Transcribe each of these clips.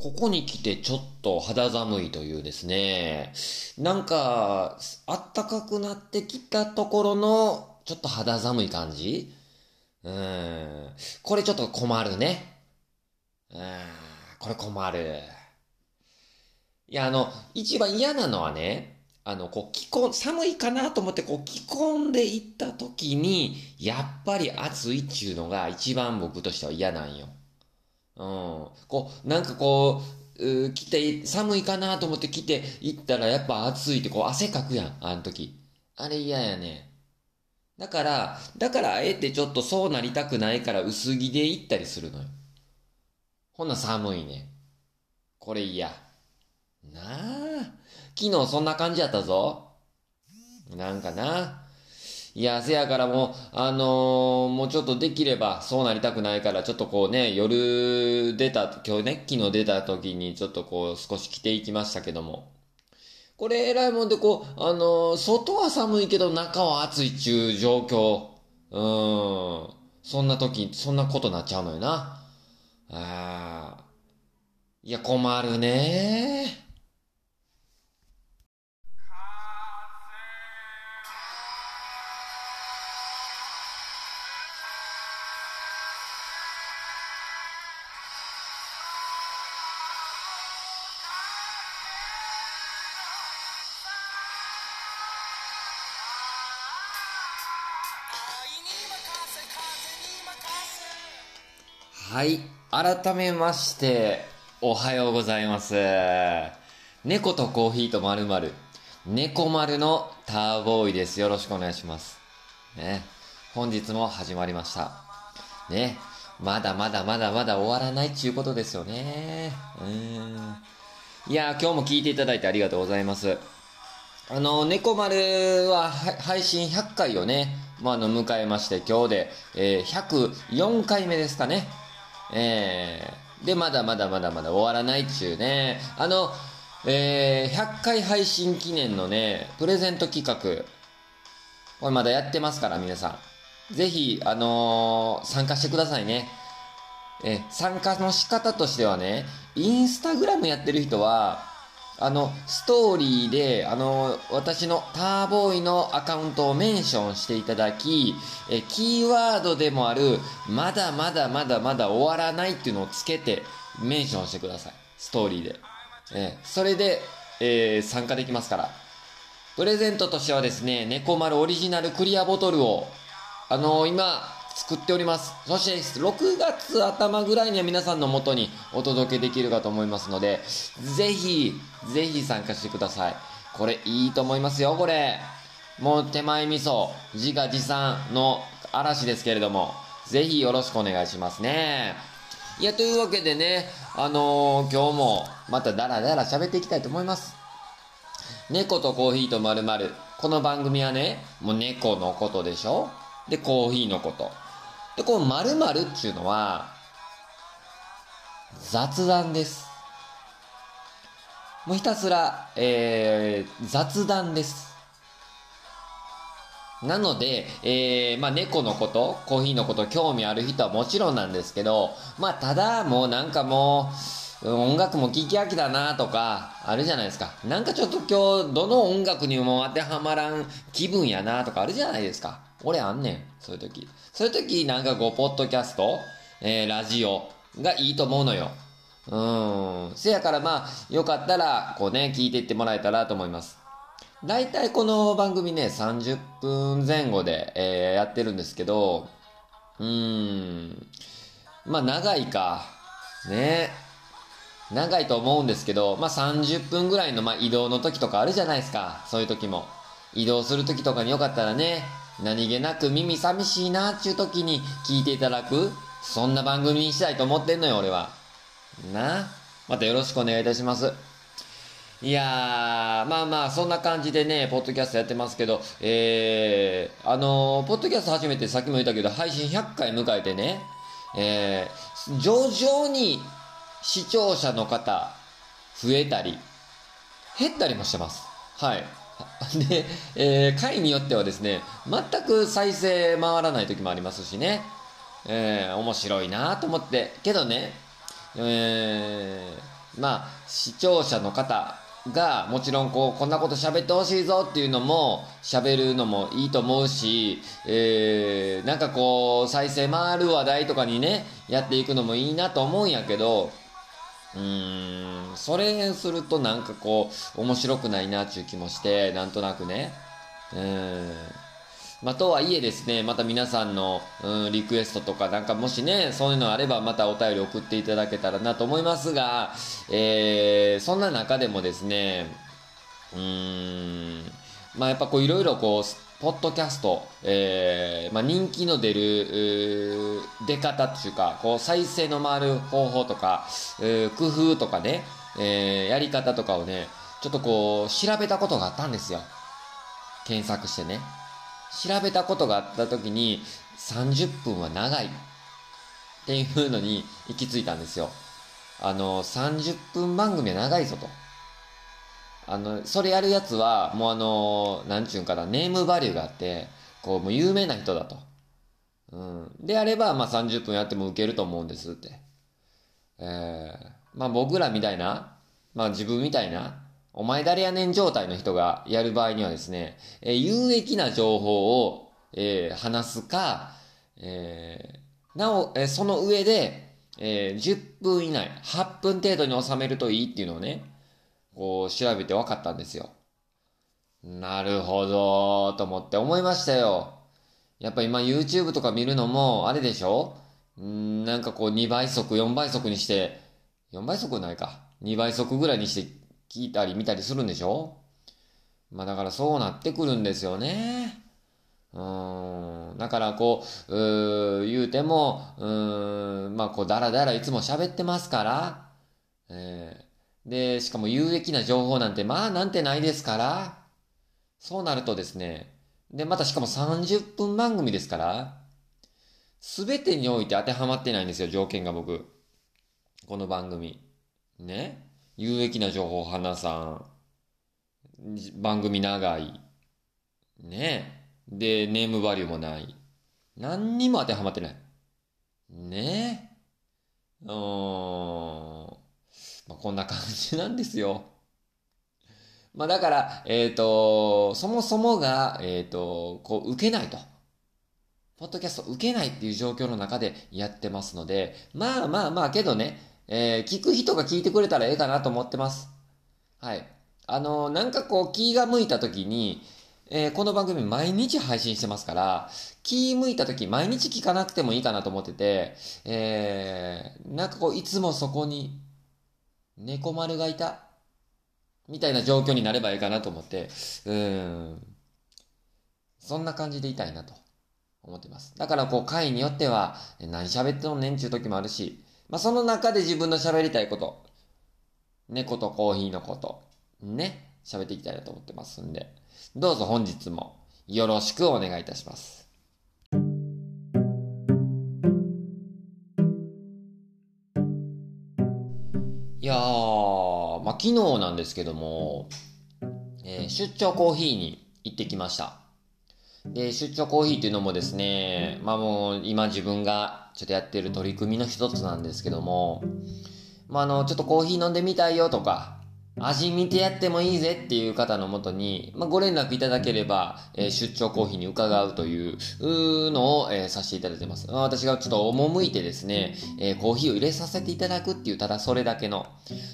ここに来てちょっと肌寒いというですね、なんか、あったかくなってきたところの、ちょっと肌寒い感じうん。これちょっと困るね。うん。これ困る。いや、あの、一番嫌なのはね、あの、こう、着込、寒いかなと思って、こう、着込んでいった時に、やっぱり暑いっちゅうのが一番僕としては嫌なんよ。うん。こう、なんかこう、う来て、寒いかなと思って来て行ったらやっぱ暑いってこう汗かくやん、あの時。あれ嫌やね。だから、だからあえてちょっとそうなりたくないから薄着で行ったりするのよ。ほんな寒いね。これ嫌。なあ。昨日そんな感じやったぞ。なんかな。いや、せやからもう、あのー、もうちょっとできれば、そうなりたくないから、ちょっとこうね、夜出た、今日ね、昨日出た時にちょっとこう、少し着ていきましたけども。これ、偉いもんで、こう、あのー、外は寒いけど中は暑いっちゅう状況。うーん。そんな時、そんなことなっちゃうのよな。ああ。いや、困るねは改めまして、おはようございます。猫とコーヒーとまるまる。猫丸のターボーイです。よろしくお願いします。ね。本日も始まりました。ね。まだまだまだまだ終わらないっちゅうことですよね。うん。いや今日も聞いていただいてありがとうございます。あの、猫丸は配信100回をね、まあ、あの、迎えまして、今日で、えー、104回目ですかね。えー、で、まだまだまだまだ終わらないっちゅうね。あの、えー、100回配信記念のね、プレゼント企画。これまだやってますから、皆さん。ぜひ、あのー、参加してくださいね。え参加の仕方としてはね、インスタグラムやってる人は、あの、ストーリーで、あの、私のターボーイのアカウントをメンションしていただき、え、キーワードでもある、まだまだまだまだ終わらないっていうのをつけて、メンションしてください。ストーリーで。え、それで、えー、参加できますから。プレゼントとしてはですね、猫丸オリジナルクリアボトルを、あのー、今、作っております。そして、6月頭ぐらいには皆さんの元にお届けできるかと思いますので、ぜひ、ぜひ参加してください。これいいと思いますよ、これ。もう手前味噌、自画自賛の嵐ですけれども、ぜひよろしくお願いしますね。いや、というわけでね、あのー、今日もまたダラダラ喋っていきたいと思います。猫とコーヒーとまるまる。この番組はね、もう猫のことでしょ？で、コーヒーのこと。で、この〇〇っていうのは、雑談です。もうひたすら、えー、雑談です。なので、えー、まあ、猫のこと、コーヒーのこと、興味ある人はもちろんなんですけど、まあ、ただ、もうなんかもう、音楽も聴き飽きだなとか、あるじゃないですか。なんかちょっと今日、どの音楽にも当てはまらん気分やなとかあるじゃないですか。俺あんねん。そういう時。そういう時なんかこう、ポッドキャスト、えー、ラジオがいいと思うのよ。うん。せやからまあ、よかったら、こうね、聞いていってもらえたらと思います。大体この番組ね、30分前後で、えー、やってるんですけど、うーん。まあ、長いか。ね。長いと思うんですけど、まあ、30分ぐらいの、まあ、移動の時とかあるじゃないですか。そういう時も。移動する時とかによかったらね、何気なく耳寂しいなっちゅう時に聞いていただく、そんな番組にしたいと思ってんのよ、俺は。な？またよろしくお願いいたします。いやー、まあまあ、そんな感じでね、ポッドキャストやってますけど、えー、あのー、ポッドキャスト初めてさっきも言ったけど、配信100回迎えてね、えー、徐々に視聴者の方、増えたり、減ったりもしてます。はい。で、えー、回によってはですね、全く再生回らない時もありますしね、えー、面白いなと思って、けどね、えー、まあ、視聴者の方が、もちろんこう、こんなこと喋ってほしいぞっていうのも、喋るのもいいと思うし、えー、なんかこう、再生回る話題とかにね、やっていくのもいいなと思うんやけど、うーん、それするとなんかこう、面白くないなっていう気もして、なんとなくね。うん。まあ、とはいえですね、また皆さんの、うん、リクエストとか、なんかもしね、そういうのあればまたお便り送っていただけたらなと思いますが、えー、そんな中でもですね、うーん、まあやっぱこういろいろこう、ポッドキャスト、えー、まあ人気の出る、出方っていうか、こう再生の回る方法とか、工夫とかね、えーやり方とかをね、ちょっとこう、調べたことがあったんですよ。検索してね。調べたことがあった時に30分は長いっていうのに行き着いたんですよ。あの、30分番組は長いぞと。あの、それやるやつは、もうあの、なんちゅうんかな、ネームバリューがあって、こう、もう有名な人だと。うん。であれば、まあ30分やっても受けると思うんですって。えー、まあ僕らみたいな、まあ自分みたいな、お前誰やねん状態の人がやる場合にはですね、えー有益な情報を、えー話すか、えーなお、えーその上で、えー10分以内、8分程度に収めるといいっていうのをね、こう調べて分かったんですよ。なるほど、と思って思いましたよ。やっぱ今 YouTube とか見るのも、あれでしょ？んなんかこう2倍速、4倍速にして、4倍速ないか。2倍速ぐらいにして聞いたり見たりするんでしょ？まあだからそうなってくるんですよね。うん。だからこう、う言うても、うん、まあこうだらだらいつも喋ってますから、えで、しかも有益な情報なんてまあなんてないですから、そうなるとですね、で、またしかも30分番組ですから、すべてにおいて当てはまってないんですよ、条件が僕。この番組。ね。有益な情報、花さん。番組長い。ね。で、ネームバリューもない。何にも当てはまってない。ね。うーん。まあ、こんな感じなんですよ。まあだから、えっ、と、そもそもが、えっ、と、こう、受けないと。ポッドキャスト受けないっていう状況の中でやってますので、まあまあまあけどね、えー聞く人が聞いてくれたらええかなと思ってます。はい。あのなんかこう気が向いた時に、えーこの番組毎日配信してますから、気向いた時毎日聞かなくてもいいかなと思ってて、えーなんかこういつもそこに猫丸がいた？みたいな状況になればいいかなと思って、うん。そんな感じでいたいなと思ってます。だからこう回によっては、何喋ってもねんちゅう時もあるし、まあその中で自分の喋りたいこと、猫とコーヒーのこと、ね、喋っていきたいなと思ってますんで、どうぞ本日もよろしくお願いいたします。昨日なんですけども、えー出張コーヒーに行ってきました。で、出張コーヒーっていうのもですね、まあもう今自分がちょっとやってる取り組みの一つなんですけども、まああの、ちょっとコーヒー飲んでみたいよとか、味見てやってもいいぜっていう方のもとに、まあ、ご連絡いただければ、えー出張コーヒーに伺うというのを、えーさせていただいてます。まあ私がちょっと赴いてですね、えーコーヒーを入れさせていただくっていう、ただそれだけの。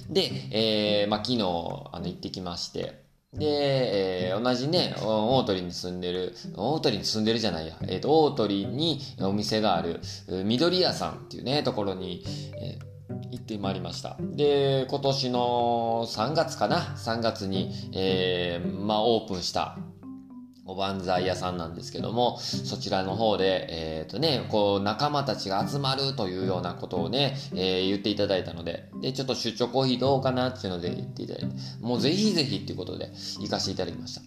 で、えーまあ、昨日、あの、行ってきまして、で、えー同じね、大鳥に住んでる、大鳥に住んでるじゃないや、えっ、と、大鳥にお店がある、緑屋さんっていうね、ところに、えー行ってまいりました。で、今年の3月かな ?3 月に、えーまあ、オープンした、おばんざい屋さんなんですけども、そちらの方で、えっ、とね、こう、仲間たちが集まるというようなことをね、えー言っていただいたので、で、ちょっと出張コーヒーどうかなっていうので言っていただいて、もうぜひぜひっていうことで行かせていただきました。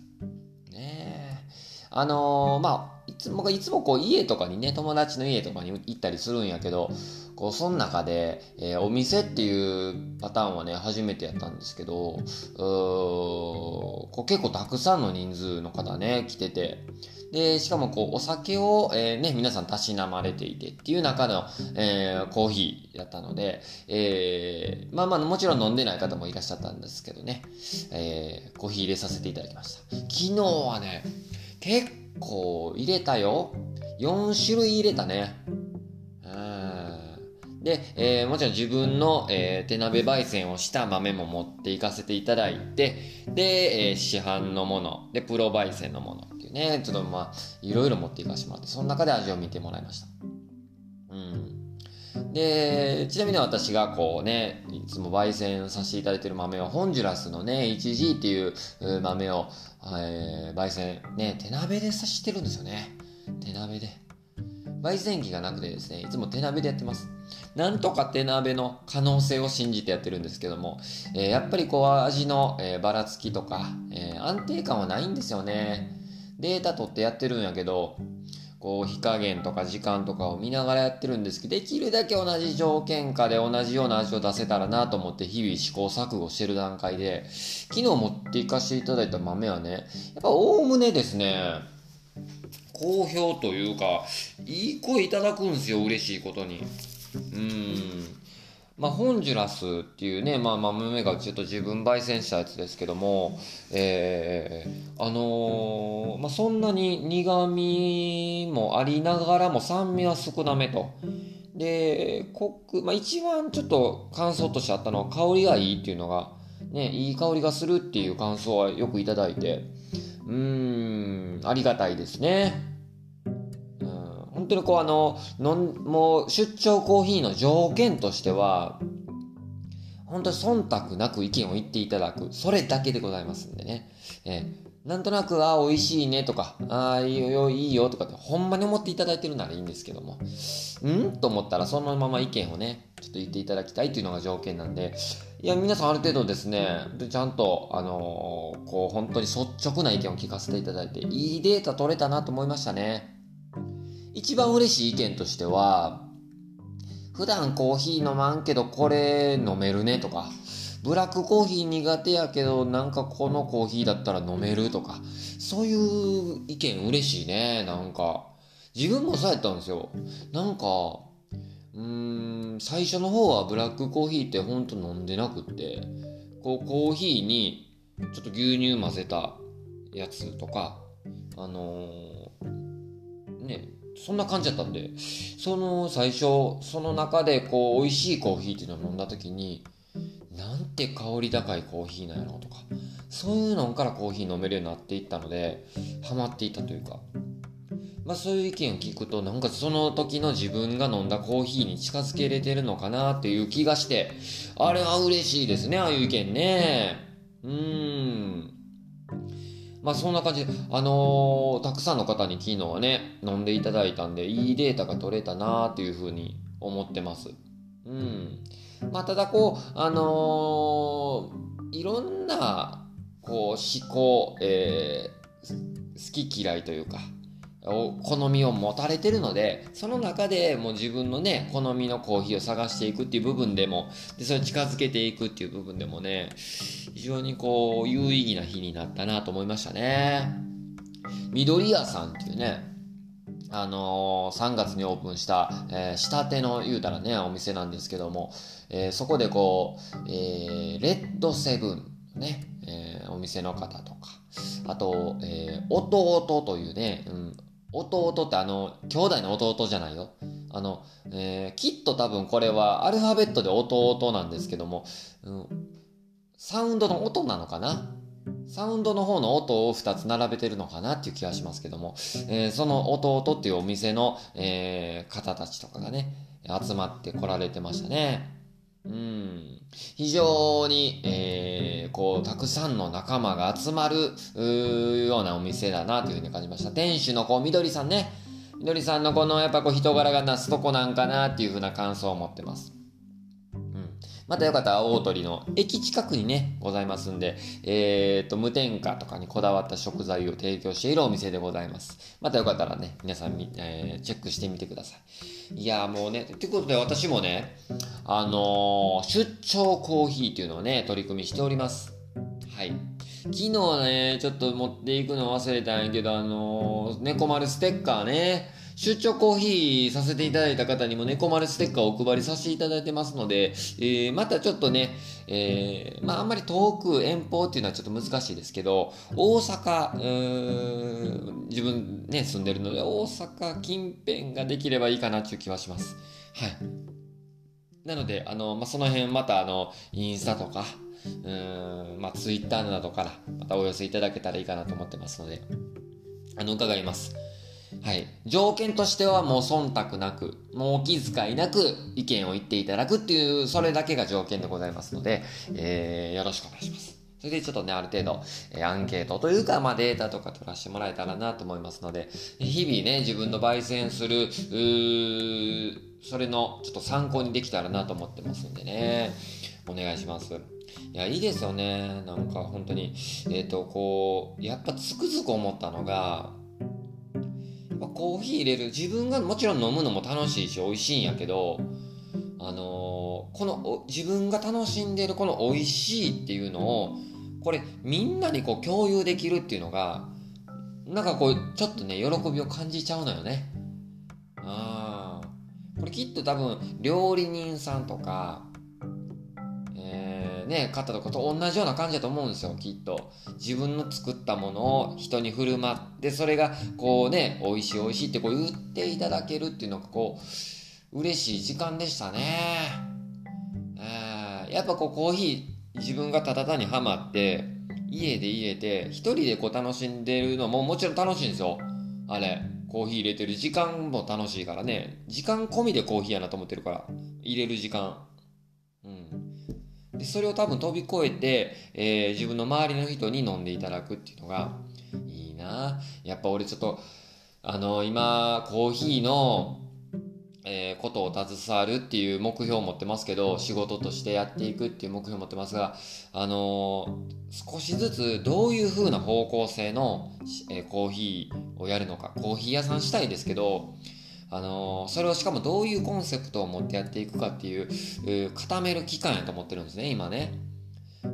ねえ。あのーまあ、いつも、いつもこう家とかにね、友達の家とかに行ったりするんやけど、こう、その中で、えー、お店っていうパターンはね、初めてやったんですけど、うこう結構たくさんの人数の方ね、来てて、で、しかもこう、お酒を、えー、ね、皆さんたしなまれていてっていう中の、えー、コーヒーだったので、えー、まあまあ、もちろん飲んでない方もいらっしゃったんですけどね、えー、コーヒー入れさせていただきました。昨日はね、結構入れたよ。4種類入れたね。で、えー、もちろん自分の、えー、手鍋焙煎をした豆も持っていかせていただいて、で、えー、市販のもの、で、プロ焙煎のものっていうね、ちょっとまあ、いろいろ持っていかせてもらって、その中で味を見てもらいました。うん。で、ちなみに私がこうね、いつも焙煎させていただいている豆は、ホンジュラスのね、1G っていう豆を、えー、焙煎、ね、手鍋でさしてるんですよね。手鍋で。焙煎機がなくてですね、いつも手鍋でやってます。なんとか手鍋の可能性を信じてやってるんですけども、えー、やっぱりこう味の、えー、ばらつきとか、えー、安定感はないんですよね。データ取ってやってるんやけど、こう火加減とか時間とかを見ながらやってるんですけど、できるだけ同じ条件下で同じような味を出せたらなと思って日々試行錯誤してる段階で、昨日持っていかせていただいた豆はね、やっぱおおむねですね、好評というか、いい声いただくんですよ、嬉しいことに。うん。まあ、ホンジュラスっていうね、まあ、豆がちょっと自分焙煎したやつですけども、えー、あのー、まあ、そんなに苦味もありながらも酸味は少なめと。で、コク、まあ、一番ちょっと感想としてあったのは香りがいいっていうのが、ね、いい香りがするっていう感想はよくいただいて、うーん、ありがたいですね。当にこうあの、のん、もう出張コーヒーの条件としては、本当に忖度なく意見を言っていただく。それだけでございますんでね。えー、なんとなく、あ、美味しいねとか、ああ、いいよ、いいよとかって、ほんまに思っていただいてるならいいんですけども、ん？と思ったらそのまま意見をね、ちょっと言っていただきたいっていうのが条件なんで、いや、皆さんある程度ですね、ちゃんと、あのー、こう、本当に率直な意見を聞かせていただいて、いいデータ取れたなと思いましたね。一番嬉しい意見としては、普段コーヒー飲まんけどこれ飲めるねとか、ブラックコーヒー苦手やけどなんかこのコーヒーだったら飲めるとか、そういう意見嬉しいね、なんか。自分もそうやったんですよ。なんか、うーん、最初の方はブラックコーヒーってほんと飲んでなくって、こうコーヒーにちょっと牛乳混ぜたやつとか、あのー、ね、そんな感じだったんで、その最初、その中でこう、美味しいコーヒーっていうのを飲んだ時に、なんて香り高いコーヒーなんやろとか、そういうのからコーヒー飲めるようになっていったので、ハマっていたというか、まあそういう意見を聞くと、なんかその時の自分が飲んだコーヒーに近づけれてるのかなっていう気がして、あれは嬉しいですね、ああいう意見ね。うーん。まあそんな感じで、あのー、たくさんの方に昨日はね、飲んでいただいたんで、いいデータが取れたなーっていうふうに思ってます。うん。まあただこう、あのー、いろんな、こう、思考、えー、好き嫌いというか、好みを持たれてるので、その中でもう自分のね、好みのコーヒーを探していくっていう部分でも、で、それを近づけていくっていう部分でもね、非常にこう、有意義な日になったなと思いましたね。緑屋さんっていうね、あのー、3月にオープンした、えー、下手の言うたらね、お店なんですけども、えー、そこでこう、え、レッドセブン、ね、え、お店の方とか、あと、えー、弟というね、うん、弟ってあの、兄弟の弟じゃないよ。あの、えー、きっと多分これはアルファベットで弟なんですけども、うん、サウンドの音なのかな？サウンドの方の音を2つ並べてるのかなっていう気がしますけども、えー、その弟っていうお店の、えー、方たちとかがね、集まって来られてましたね。うん。非常に、えー、こう、たくさんの仲間が集まる、ようなお店だなというふうに感じました。店主のこう、みどりさんね。みどりさんのこの、やっぱこう、人柄がなすとこなんかなっていうふうな感想を持ってます。またよかったら大鳥の駅近くにね、ございますんで、えーと、無添加とかにこだわった食材を提供しているお店でございます。またよかったらね、皆さんみ、えー、チェックしてみてください。いやもうね、ということで私もね、あのー、出張コーヒーっていうのをね、取り組みしております。はい。昨日ね、ちょっと持っていくの忘れたんやけど、あのー、猫丸ステッカーね、出張コーヒーさせていただいた方にも猫丸ステッカーをお配りさせていただいてますので、えー、またちょっとね、えー、まああんまり遠く遠方っていうのはちょっと難しいですけど、大阪、自分ね、住んでるので、大阪近辺ができればいいかなっていう気はします。はい。なので、あの、まあ、その辺またあの、インスタとか、うん、まあ、ツイッターなどからまたお寄せいただけたらいいかなと思ってますので、あの、伺います。はい。条件としてはもう忖度なく、もうお気遣いなく意見を言っていただくっていう、それだけが条件でございますので、えー、よろしくお願いします。それでちょっとね、ある程度、えー、アンケートというか、まあデータとか取らせてもらえたらなと思いますので、日々ね、自分の焙煎する、それのちょっと参考にできたらなと思ってますんでね、お願いします。いや、いいですよね。なんか本当に、えっ、ー、と、こう、やっぱつくづく思ったのが、コーヒー入れる自分がもちろん飲むのも楽しいし美味しいんやけどあのー、この自分が楽しんでるこの美味しいっていうのをこれみんなにこう共有できるっていうのがなんかこうちょっとね喜びを感じちゃうのよね。あこれきっと多分料理人さんとかね、方とかと同じような感じだと思うんですよ、きっと。自分の作ったものを人に振る舞って、それがこうね、美味しい美味しいってこう言っていただけるっていうのがこう、嬉しい時間でしたね。えー、やっぱこうコーヒー自分がただ単にハマって、家で入れて、一人でこう楽しんでるのももちろん楽しいんですよ。あれ。コーヒー入れてる時間も楽しいからね。時間込みでコーヒーやなと思ってるから。入れる時間。うん。でそれを多分飛び越えて、えー、自分の周りの人に飲んでいただくっていうのがいいな。やっぱ俺ちょっとあの今コーヒーの、えー、ことを携わるっていう目標を持ってますけど仕事としてやっていくっていう目標を持ってますがあのー、少しずつどういう風な方向性の、え、コーヒーをやるのかコーヒー屋さんしたいですけどあのそれをしかもどういうコンセプトを持ってやっていくかっていう、固める期間やと思ってるんですね、今ね。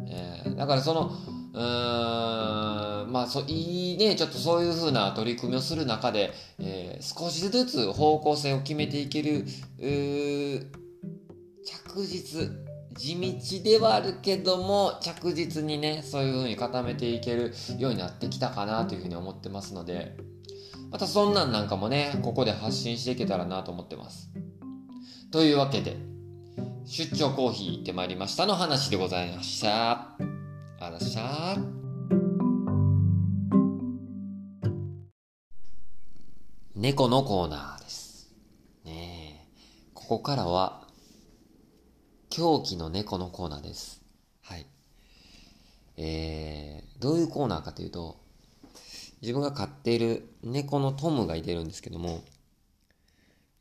えー、だからその、うーん、まあそう、いいね、ちょっとそういうふうな取り組みをする中で、えー、少しずつ方向性を決めていける、着実、地道ではあるけども、着実にね、そういうふうに固めていけるようになってきたかなというふうに思ってますので、またそんなんなんかもね、ここで発信していけたらなと思ってます。というわけで、出張コーヒー行ってまいりましたの話でございました。あらしゃ猫のコーナーです。ねえ。ここからは、狂気の猫のコーナーです。はい。えー、どういうコーナーかというと、自分が飼っている猫のトムがいてるんですけども、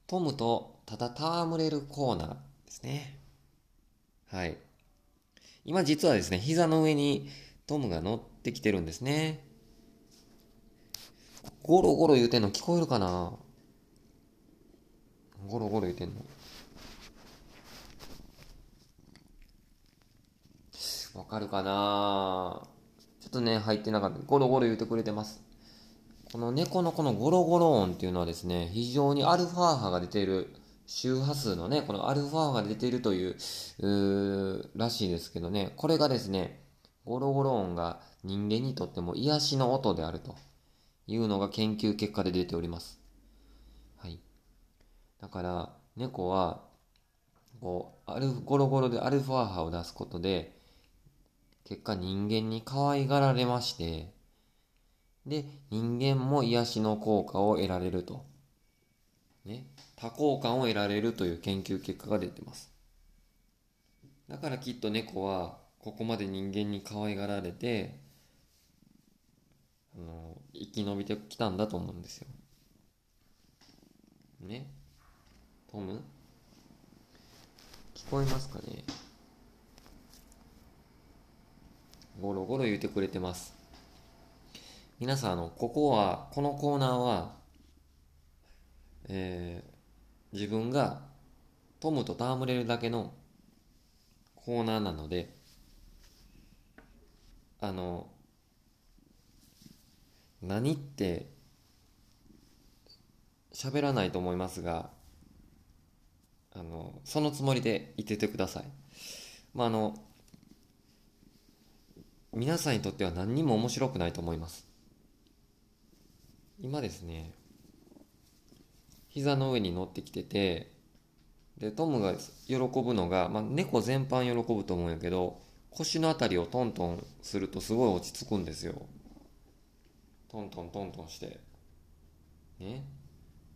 トムとただ戯れるコーナーですね。はい。今実はですね、膝の上にトムが乗ってきてるんですね。ゴロゴロ言うてんの聞こえるかな？ゴロゴロ言うてんの。わかるかな？ちょっとね、入ってなかった。ゴロゴロ言うてくれてます。この猫のこのゴロゴロ音っていうのはですね、非常にアルファ波が出ている、周波数のね、このアルファ波が出ているという、うらしいですけどね、これがですね、ゴロゴロ音が人間にとっても癒しの音であるというのが研究結果で出ております。はい。だから、猫は、こう、アルゴロゴロでアルファ波を出すことで、結果人間に可愛がられまして、で、人間も癒しの効果を得られると。ね。多幸感を得られるという研究結果が出てます。だからきっと猫は、ここまで人間に可愛がられて、あの、生き延びてきたんだと思うんですよ。ね。トム？聞こえますかね？ゴロゴロ言うてくれてます皆さんあのここはこのコーナーはえー、自分がトムと戯れるだけのコーナーなのであの何って喋らないと思いますがあのそのつもりでいててください。まああの皆さんにとっては何にも面白くないと思います。今ですね膝の上に乗ってきててでトムが喜ぶのが、まあ、猫全般喜ぶと思うんやけど腰の辺りをトントンするとすごい落ち着くんですよ。トントントントンして。ね。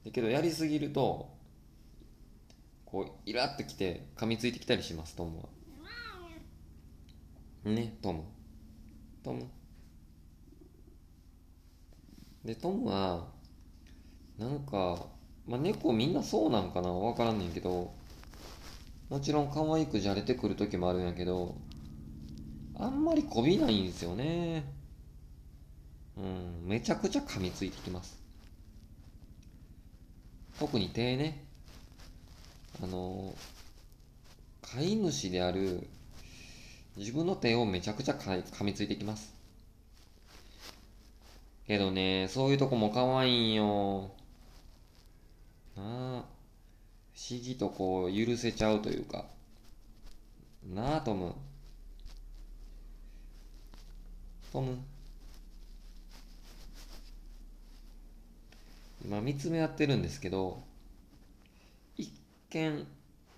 だけどやりすぎるとこうイラッときて噛みついてきたりしますトムは。ねトム。トム。でトムはなんかまあ、猫みんなそうなんかな分からんねんけどもちろん可愛くじゃれてくる時もあるんやけどあんまりこびないんですよね。うんめちゃくちゃ噛みついてきます。特に手ねあの飼い主である自分の手をめちゃくちゃ噛みついてきます。けどねそういうとこも可愛いんよ。なあ不思議とこう許せちゃうというか。なあトム。トム。今見つめ合ってるんですけど一見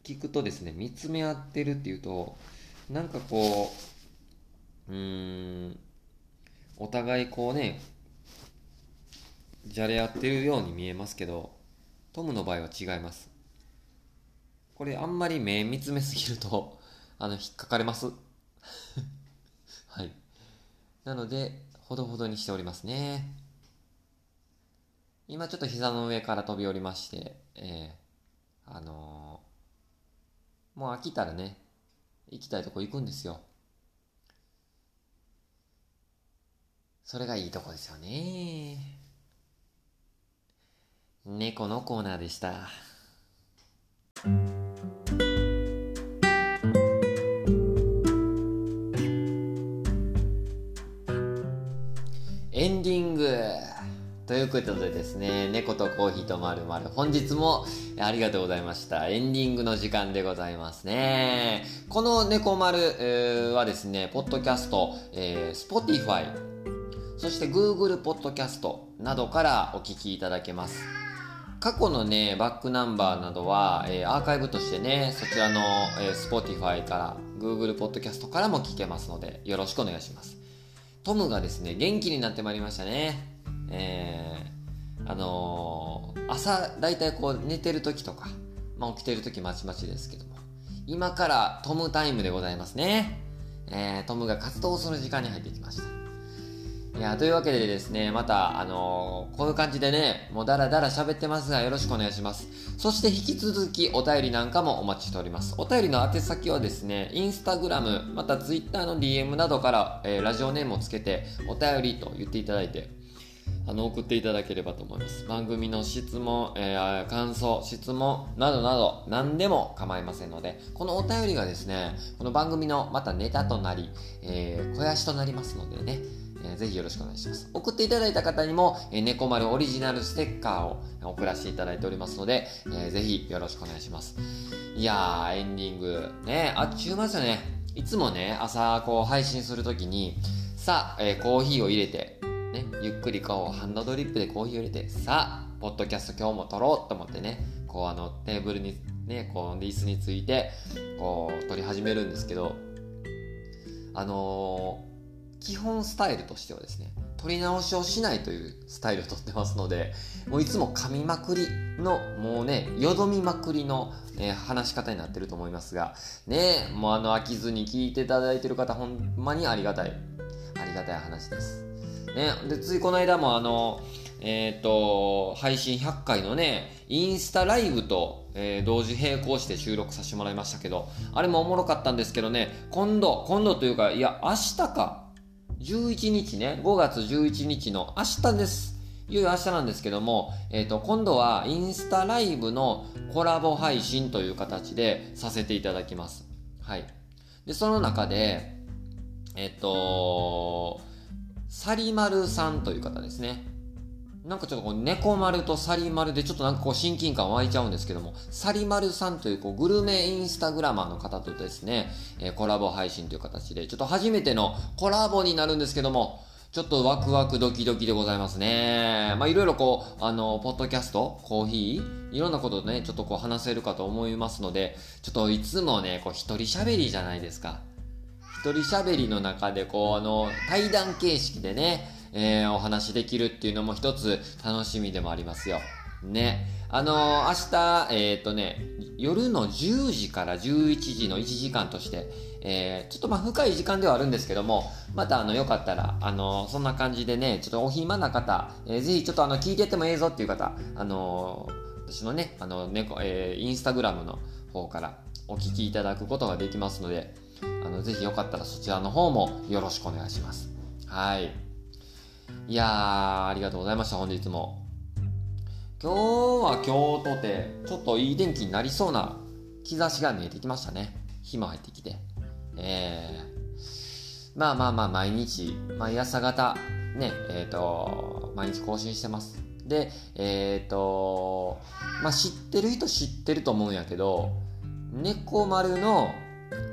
聞くとですね見つめ合ってるっていうとなんかこううーんお互いこうねじゃれ合ってるように見えますけどトムの場合は違います。これあんまり目見つめすぎると、あの、引っかかれます。はい。なので、ほどほどにしておりますね。今ちょっと膝の上から飛び降りまして、えー、あのー、もう飽きたらね、行きたいとこ行くんですよ。それがいいとこですよね。猫のコーナーでした。エンディングということでですね、猫とコーヒーとまるまる本日もありがとうございました。エンディングの時間でございますね。この猫丸、えー、はですね、ポッドキャスト、えー、Spotify、そして Google ポッドキャストなどからお聞きいただけます。過去のね、バックナンバーなどは、えー、アーカイブとしてね、そちらの、えー、Spotify から、Google Podcast からも聞けますので、よろしくお願いします。トムがですね、元気になってまいりましたね。えー、あのー、朝、だいたいこう、寝てる時とか、まあ、起きてる時まちまちですけども、今からトムタイムでございますね。えー、トムが活動する時間に入ってきました。いや、というわけでですね、また、あのー、こういう感じでね、もうダラダラ喋ってますが、よろしくお願いします。そして引き続きお便りなんかもお待ちしております。お便りの宛先はですね、インスタグラム、またツイッターの DM などから、えー、ラジオネームをつけて、お便りと言っていただいて、あの、送っていただければと思います。番組の質問、えー、感想、質問などなど、何でも構いませんので、このお便りがですね、この番組のまたネタとなり、えー、肥やしとなりますのでね、えー、ぜひよろしくお願いします。送っていただいた方にも、え、猫丸オリジナルステッカーを送らせていただいておりますので、えー、ぜひよろしくお願いします。いやー、エンディング、ね、あっちゅう間ですよね。いつもね、朝こう配信するときに、さあ、え、コーヒーを入れて、ね、ゆっくりこうハンドドリップでコーヒーを入れて、さあ、ポッドキャスト今日も撮ろうと思ってね、こうあのテーブルにね、こう椅子について、こう撮り始めるんですけど、あのー基本スタイルとしてはですね、取り直しをしないというスタイルをとってますので、もういつも噛みまくりの、もうね、よどみまくりの、えー、話し方になってると思いますが、ね、もうあの飽きずに聞いていただいてる方、ほんまにありがたい、ありがたい話です。ね、で、ついこの間もあの、えっ、ー、と、配信100回のね、インスタライブと、えー、同時並行して収録させてもらいましたけど、あれもおもろかったんですけどね、今度、今度というか、いや、明日か、11日ね、5月11日の明日です。いよいよ明日なんですけども、えっ、ー、と、今度はインスタライブのコラボ配信という形でさせていただきます。はい。で、その中で、えっ、ー、と、サリマルさんという方ですね。なんかちょっとこう、猫丸とサリマルでちょっとなんかこう親近感湧いちゃうんですけども、サリマルさんというこうグルメインスタグラマーの方とですね、えー、コラボ配信という形で、ちょっと初めてのコラボになるんですけども、ちょっとワクワクドキドキでございますね。まあいろいろこう、あの、ポッドキャスト、コーヒー、いろんなことね、ちょっとこう話せるかと思いますので、ちょっといつもね、こう一人喋りじゃないですか。一人喋りの中でこう、あの、対談形式でね、えー、お話できるっていうのも一つ楽しみでもありますよ。ね。あのー、明日、えっ、ー、とね、夜の10時から11時の1時間として、えー、ちょっとまあ深い時間ではあるんですけども、またあの、よかったら、あのそんな感じでね、ちょっとお暇な方、えー、ぜひちょっとあの、聞いててもええぞっていう方、あの私のね、あの、猫、えー、インスタグラムの方からお聞きいただくことができますので、あの、ぜひよかったらそちらの方もよろしくお願いします。はい。いやー、ありがとうございました、本日も。今日は今日とて、ちょっといい天気になりそうな兆しが見えてきましたね。日も入ってきて。えー、まあまあまあ、毎日、毎朝方、ね、えっ、ー、と、毎日更新してます。で、えっ、ー、と、まあ知ってる人知ってると思うんやけど、猫丸の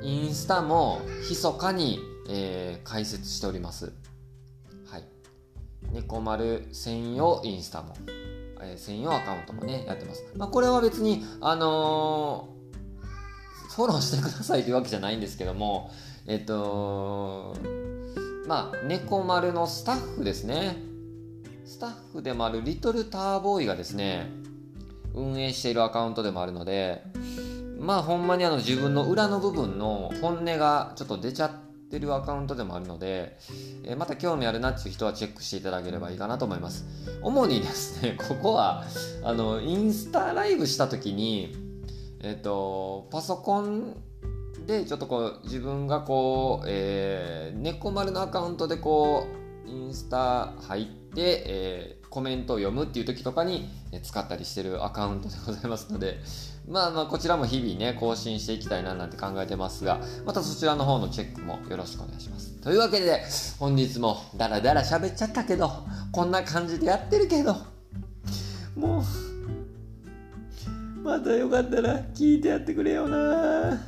インスタも密かに、えー、解説しております。猫丸専用インスタも、えー、専用アカウントもね、やってます。まあ、これは別に、あのー、フォローしてくださいというわけじゃないんですけども、えっと、まあ、猫丸のスタッフですね。スタッフでもあるリトルターボーイがですね、運営しているアカウントでもあるので、まあほんまにあの自分の裏の部分の本音がちょっと出ちゃって、ってるアカウントでもあるので、えー、また興味あるなっていう人はチェックしていただければいいかなと思います。主にですね、ここは、あの、インスタライブした時に、えっ、ー、と、パソコンでちょっとこう自分がこう、えー、猫丸のアカウントでこう、インスタ入って、えー、コメントを読むっていう時とかに使ったりしてるアカウントでございますので、まあまあこちらも日々ね、更新していきたいななんて考えてますが、またそちらの方のチェックもよろしくお願いします。というわけで、本日もダラダラ喋っちゃったけど、こんな感じでやってるけど、もう、またよかったら聞いてやってくれよな